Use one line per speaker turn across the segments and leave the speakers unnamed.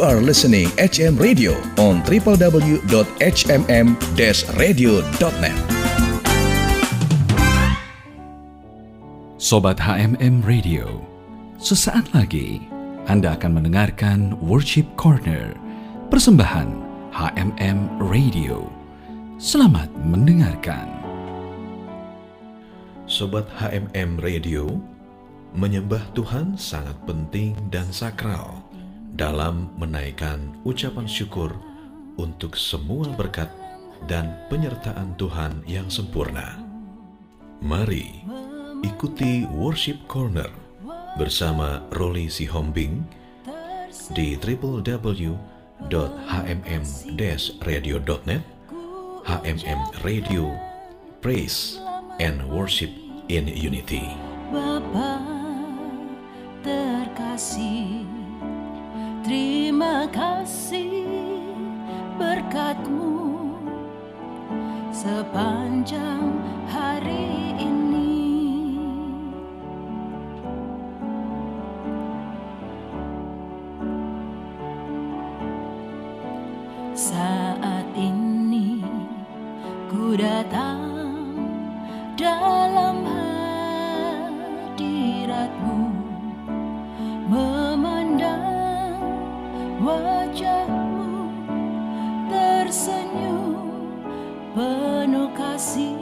You are listening HM Radio on www.hmm-radio.net.
Sobat HMM Radio, sesaat lagi Anda akan mendengarkan Worship Corner, persembahan HMM Radio. Selamat mendengarkan.
Sobat HMM Radio, menyembah Tuhan sangat penting dan sakral dalam menaikkan ucapan syukur untuk semua berkat dan penyertaan Tuhan yang sempurna. Mari ikuti Worship Corner bersama Roli Sihombing di www.hmm-radio.net HMM Radio Praise and Worship in Unity.
Bapa terima kasih berkatmu sepanjang hari ini. Tersenyum penuh kasih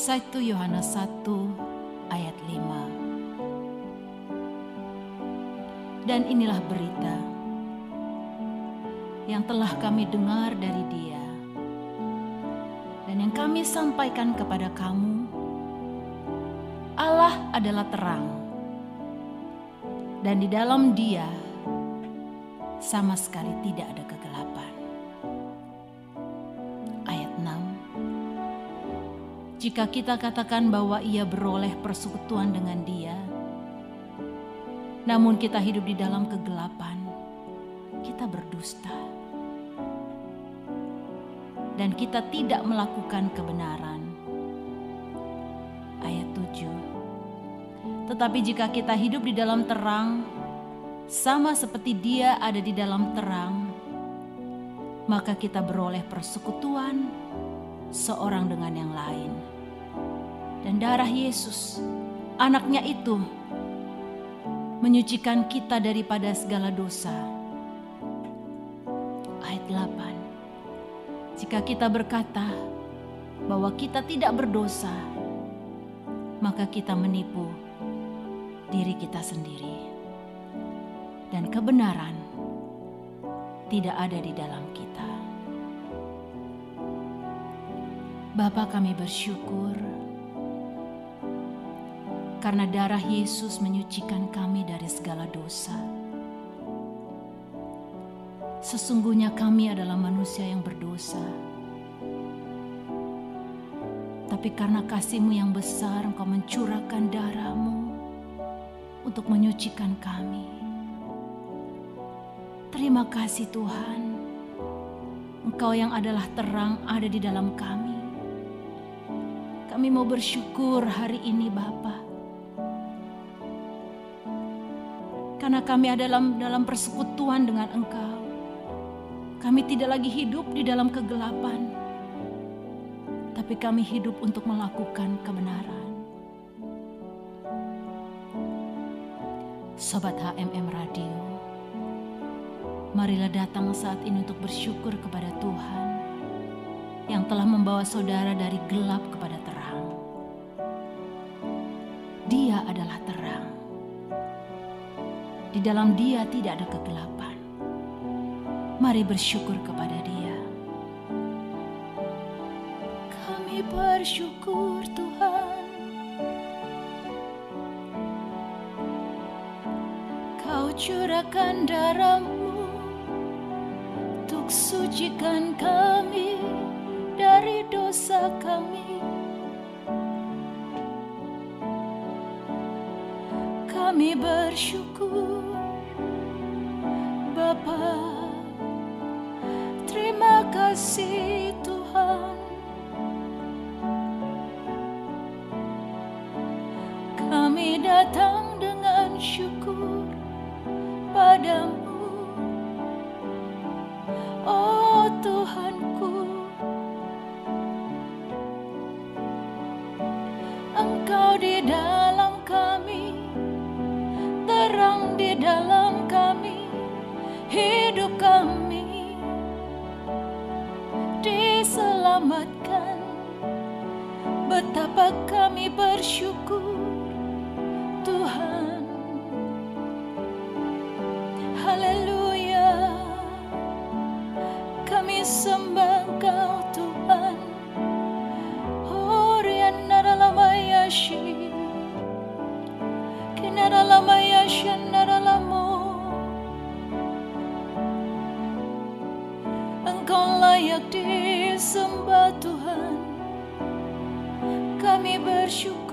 1 Yohanes 1 ayat 5 Dan inilah berita yang telah kami dengar dari dia dan yang kami sampaikan kepada kamu Allah adalah terang dan di dalam dia sama sekali tidak ada kegelapan jika kita katakan bahwa ia beroleh persekutuan dengan dia namun kita hidup di dalam kegelapan kita berdusta dan kita tidak melakukan kebenaran. Ayat 7. Tetapi jika kita hidup di dalam terang, sama seperti Dia ada di dalam terang, maka kita beroleh persekutuan seorang dengan yang lain. Dan darah Yesus, anaknya itu, menyucikan kita daripada segala dosa. Ayat 8. Jika kita berkata bahwa kita tidak berdosa, maka kita menipu diri kita sendiri, dan kebenaran tidak ada di dalam kita. Bapa kami bersyukur karena darah Yesus menyucikan kami dari segala dosa. Sesungguhnya kami adalah manusia yang berdosa. Tapi karena kasihmu yang besar, engkau mencurahkan darahmu untuk menyucikan kami. Terima kasih Tuhan. Engkau yang adalah terang ada di dalam kami. Kami mau bersyukur hari ini Bapa. Karena kami ada dalam dalam persekutuan dengan Engkau. Kami tidak lagi hidup di dalam kegelapan. Tapi kami hidup untuk melakukan kebenaran. Sobat HMM Radio, marilah datang saat ini untuk bersyukur kepada Tuhan yang telah membawa saudara dari gelap kepada terang. Dia adalah terang. Di dalam Dia tidak ada kegelapan. Mari bersyukur kepada Dia. Kami bersyukur Tuhan. Kau curahkan darahmu untuk sucikan kami dari dosa kami. Kami bersyukur kasih Tuhan. Kami datang dengan syukur padamu Oh Tuhanku Engkau di dalam kami Terang di dalam Kami bersyukur Kami bersyukur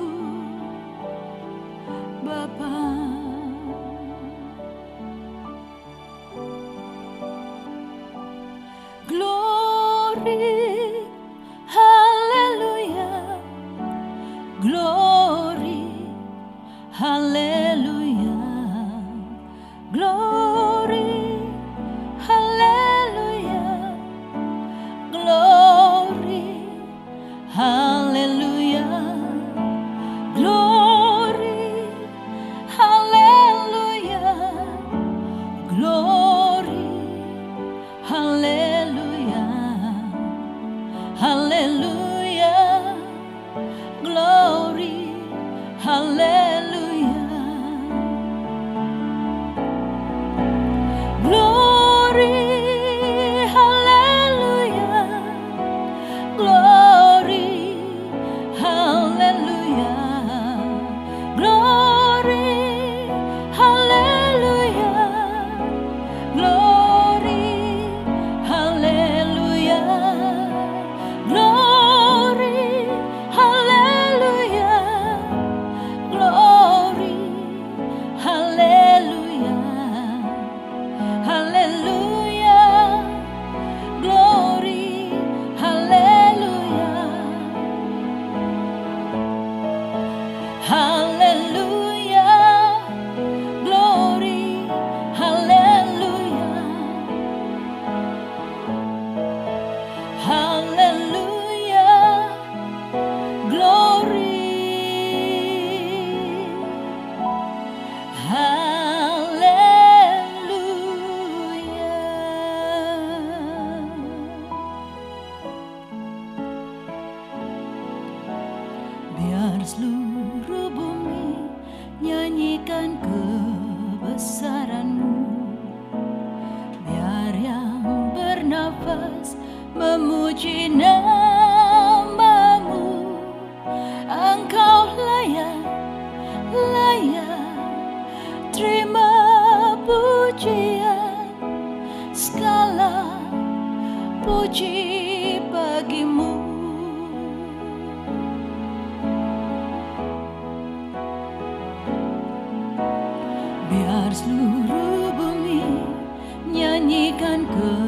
歌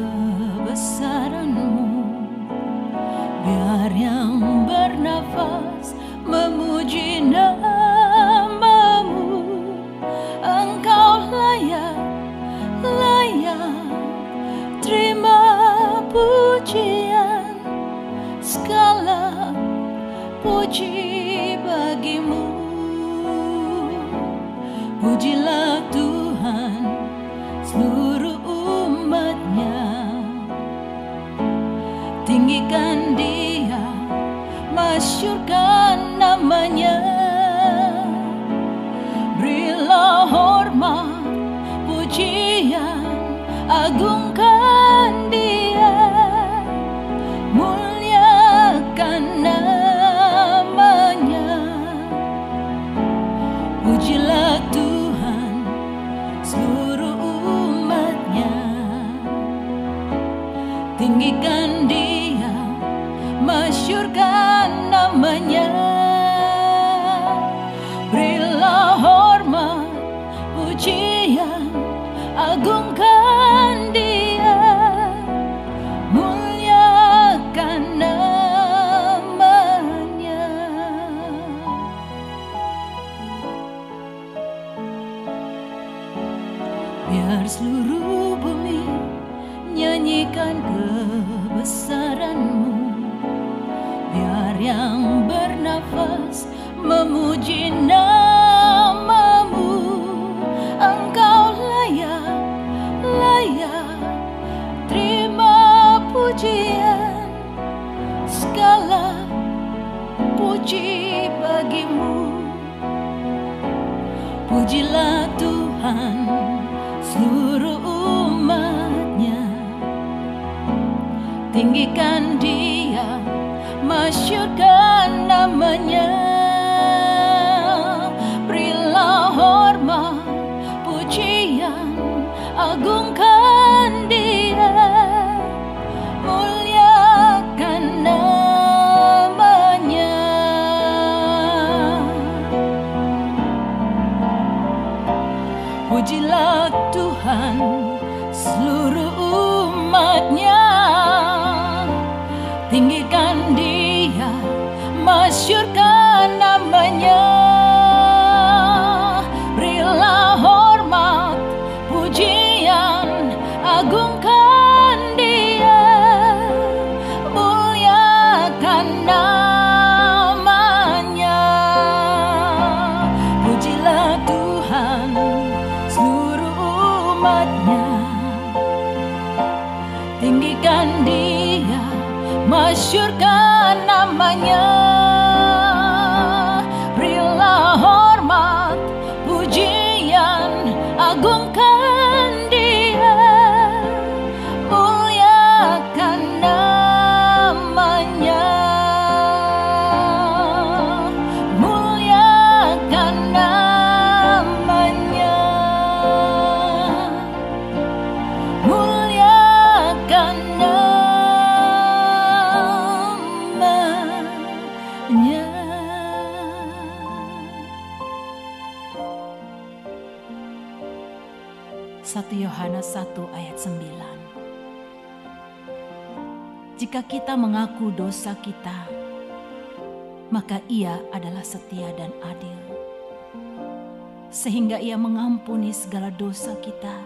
puji bagimu. Pujilah Tuhan seluruh umatnya. Tinggikan dia, masyurkan namanya. Berilah hormat, pujian, agungkan namanya Yohanes 1 ayat 9 Jika kita mengaku dosa kita, maka ia adalah setia dan adil. Sehingga ia mengampuni segala dosa kita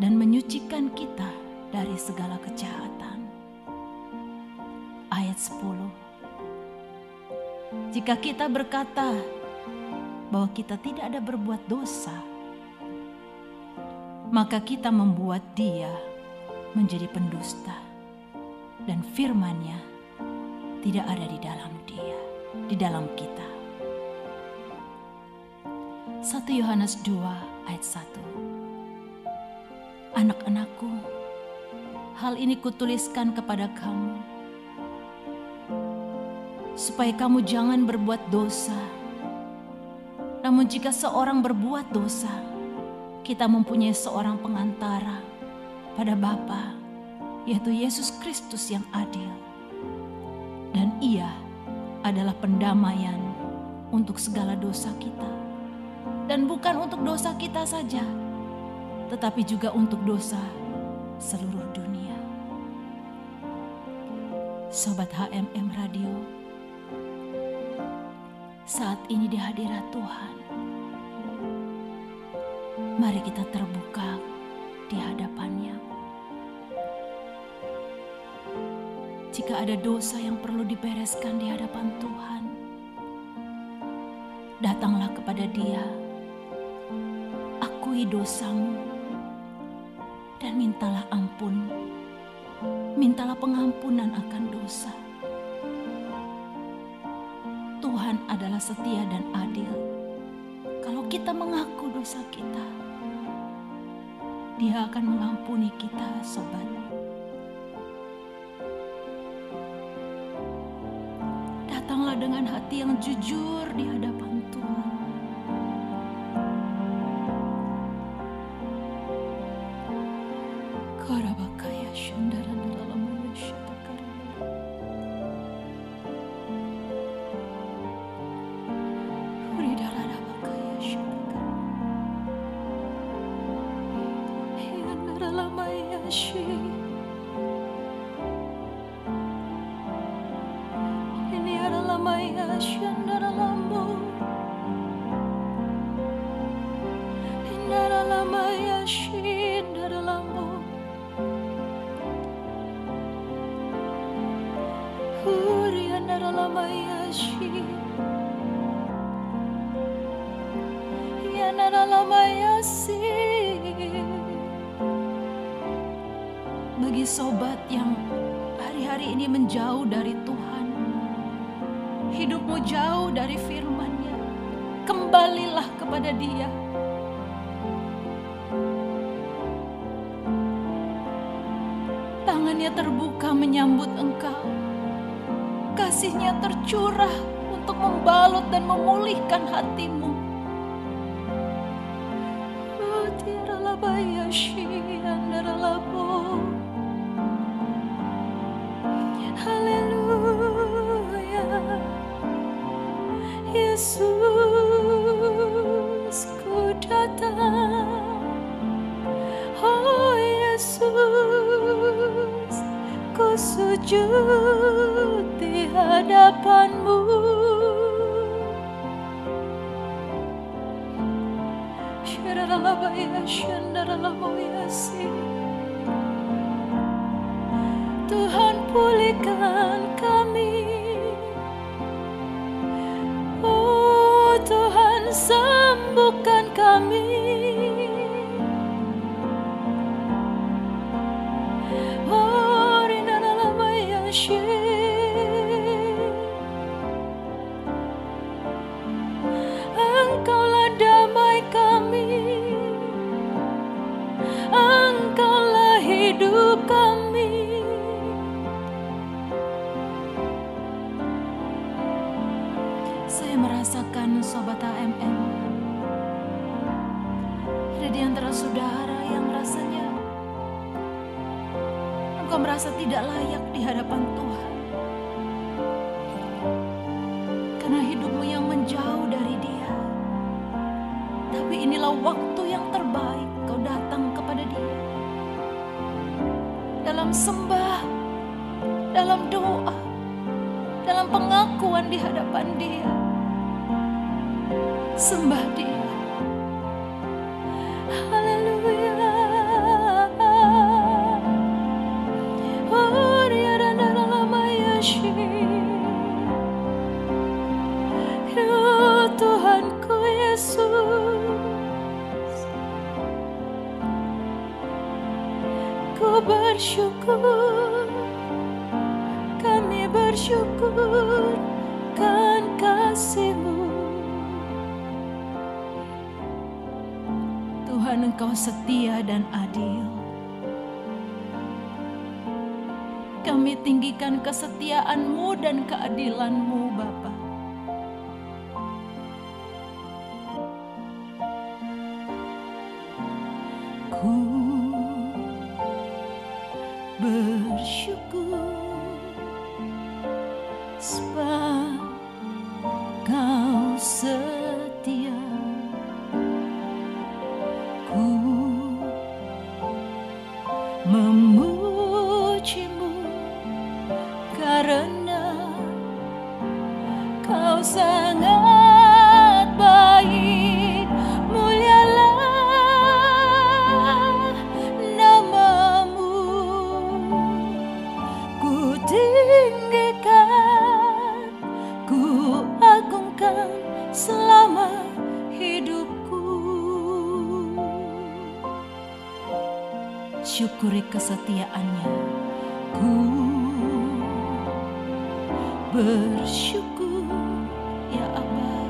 dan menyucikan kita dari segala kejahatan. Ayat 10 Jika kita berkata bahwa kita tidak ada berbuat dosa, maka kita membuat dia menjadi pendusta dan firman-Nya tidak ada di dalam dia, di dalam kita. 1 Yohanes 2 ayat 1 Anak-anakku, hal ini kutuliskan kepada kamu supaya kamu jangan berbuat dosa. Namun jika seorang berbuat dosa, kita mempunyai seorang pengantara pada Bapa, yaitu Yesus Kristus yang adil. Dan ia adalah pendamaian untuk segala dosa kita. Dan bukan untuk dosa kita saja, tetapi juga untuk dosa seluruh dunia. Sobat HMM Radio, saat ini di hadirat Tuhan, mari kita terbuka di hadapannya. Jika ada dosa yang perlu dibereskan di hadapan Tuhan, datanglah kepada Dia, akui dosamu, dan mintalah ampun. Mintalah pengampunan akan dosa. Tuhan adalah setia dan adil. Kalau kita mengaku dosa kita, Dia akan mengampuni kita, sobat. Datanglah dengan hati yang jujur di hadapan Hiyanaralamaya shi. Hiniaralamaya shandaralamu. Hinaralamaya shindaralamu. Huriyanaralamayashi. Yanaralamayasi. Sobat yang hari-hari ini menjauh dari Tuhan, hidupmu jauh dari firman-Nya, kembalilah kepada Dia. Tangannya terbuka menyambut engkau. Kasihnya tercurah untuk membalut dan memulihkan hatimu. Oh, tiaralah bayashi, sujud di hadapanmu. Tuhan pulihkan kami. Oh Tuhan sembuhkan kami. Dalam sembah, dalam doa, dalam pengakuan di hadapan Dia. Sembah Dia. Tinggikan kesetiaanmu dan keadilanmu syukuri kesetiaannya. Ku bersyukur ya Allah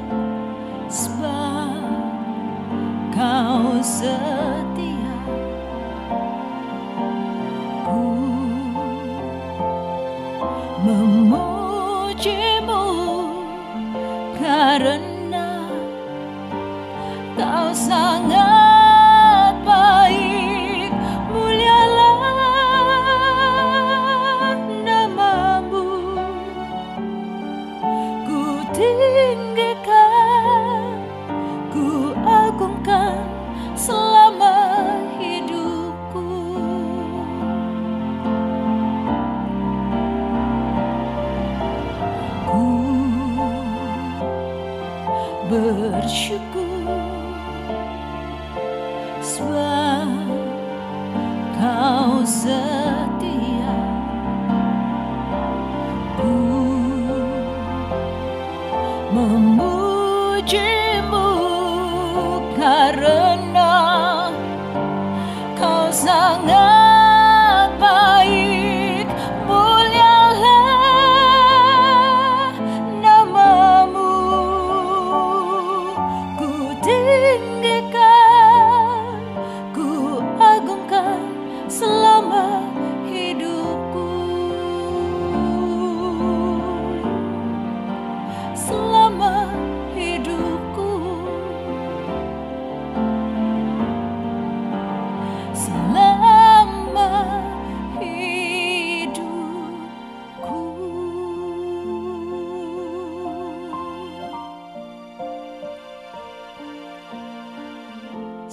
sebab kau setia bersyukur. Sebab kau setia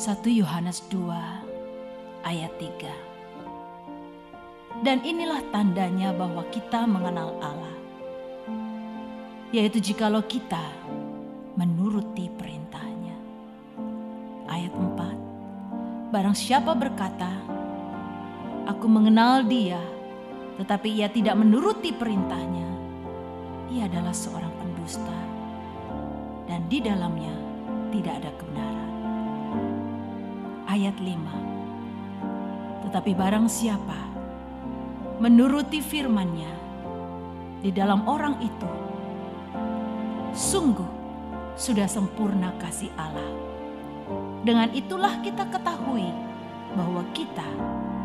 1 Yohanes 2 ayat 3. Dan inilah tandanya bahwa kita mengenal Allah. Yaitu jikalau kita menuruti perintahnya. Ayat 4. Barang siapa berkata, Aku mengenal dia, tetapi ia tidak menuruti perintahnya. Ia adalah seorang pendusta dan di dalamnya tidak ada kebenaran. Ayat 5. Tetapi barang siapa menuruti firman-Nya, di dalam orang itu sungguh sudah sempurna kasih Allah. Dengan itulah kita ketahui bahwa kita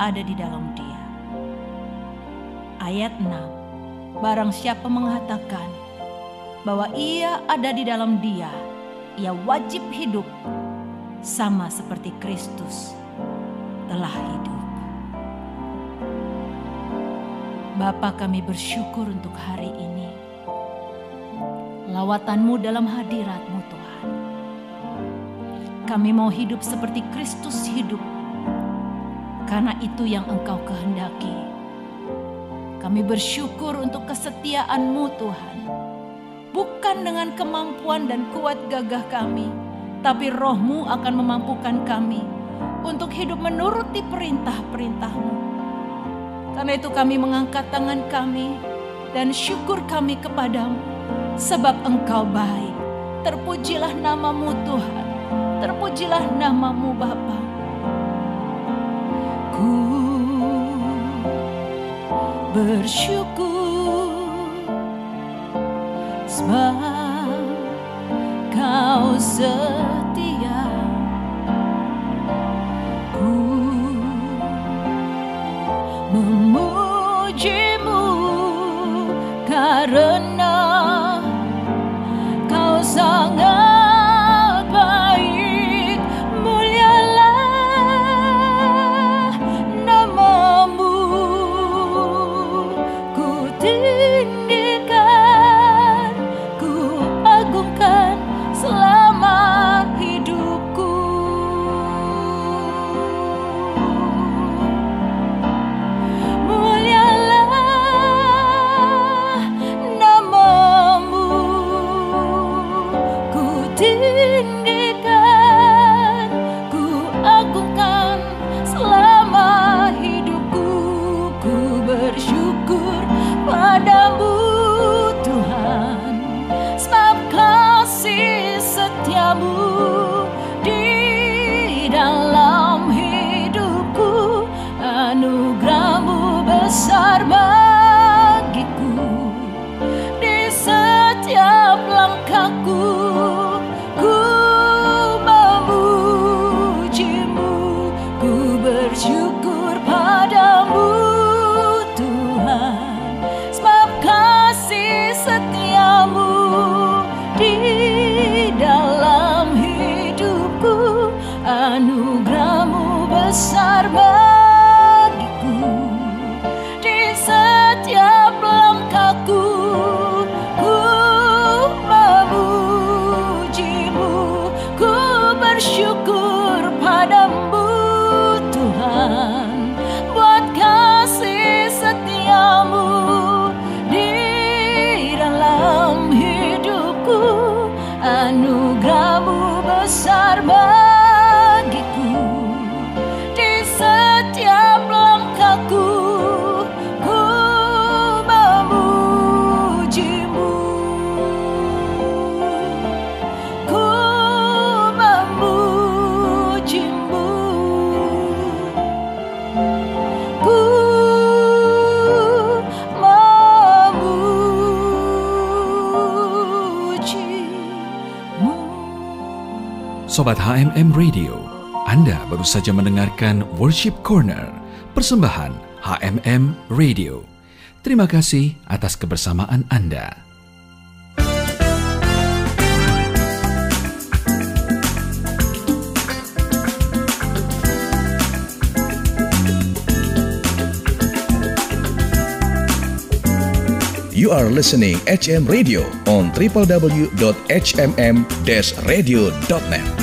ada di dalam Dia. Ayat 6. Barang siapa mengatakan bahwa ia ada di dalam Dia, ia wajib hidup sama seperti Kristus telah hidup. Bapa kami bersyukur untuk hari ini. Lawatanmu dalam hadiratmu Tuhan. Kami mau hidup seperti Kristus hidup. Karena itu yang engkau kehendaki. Kami bersyukur untuk kesetiaanmu Tuhan. Bukan dengan kemampuan dan kuat gagah kami. Tapi rohmu akan memampukan kami untuk hidup menuruti perintah-perintahmu. Karena itu kami mengangkat tangan kami dan syukur kami kepadamu. Sebab engkau baik. Terpujilah namamu Tuhan. Terpujilah namamu Bapa. Ku bersyukur sebab kau setia. Bersyukur padamu
Sobat HMM Radio, Anda baru saja mendengarkan Worship Corner, persembahan HMM Radio. Terima kasih atas kebersamaan Anda.
You are listening HM Radio on www.hmm-radio.net.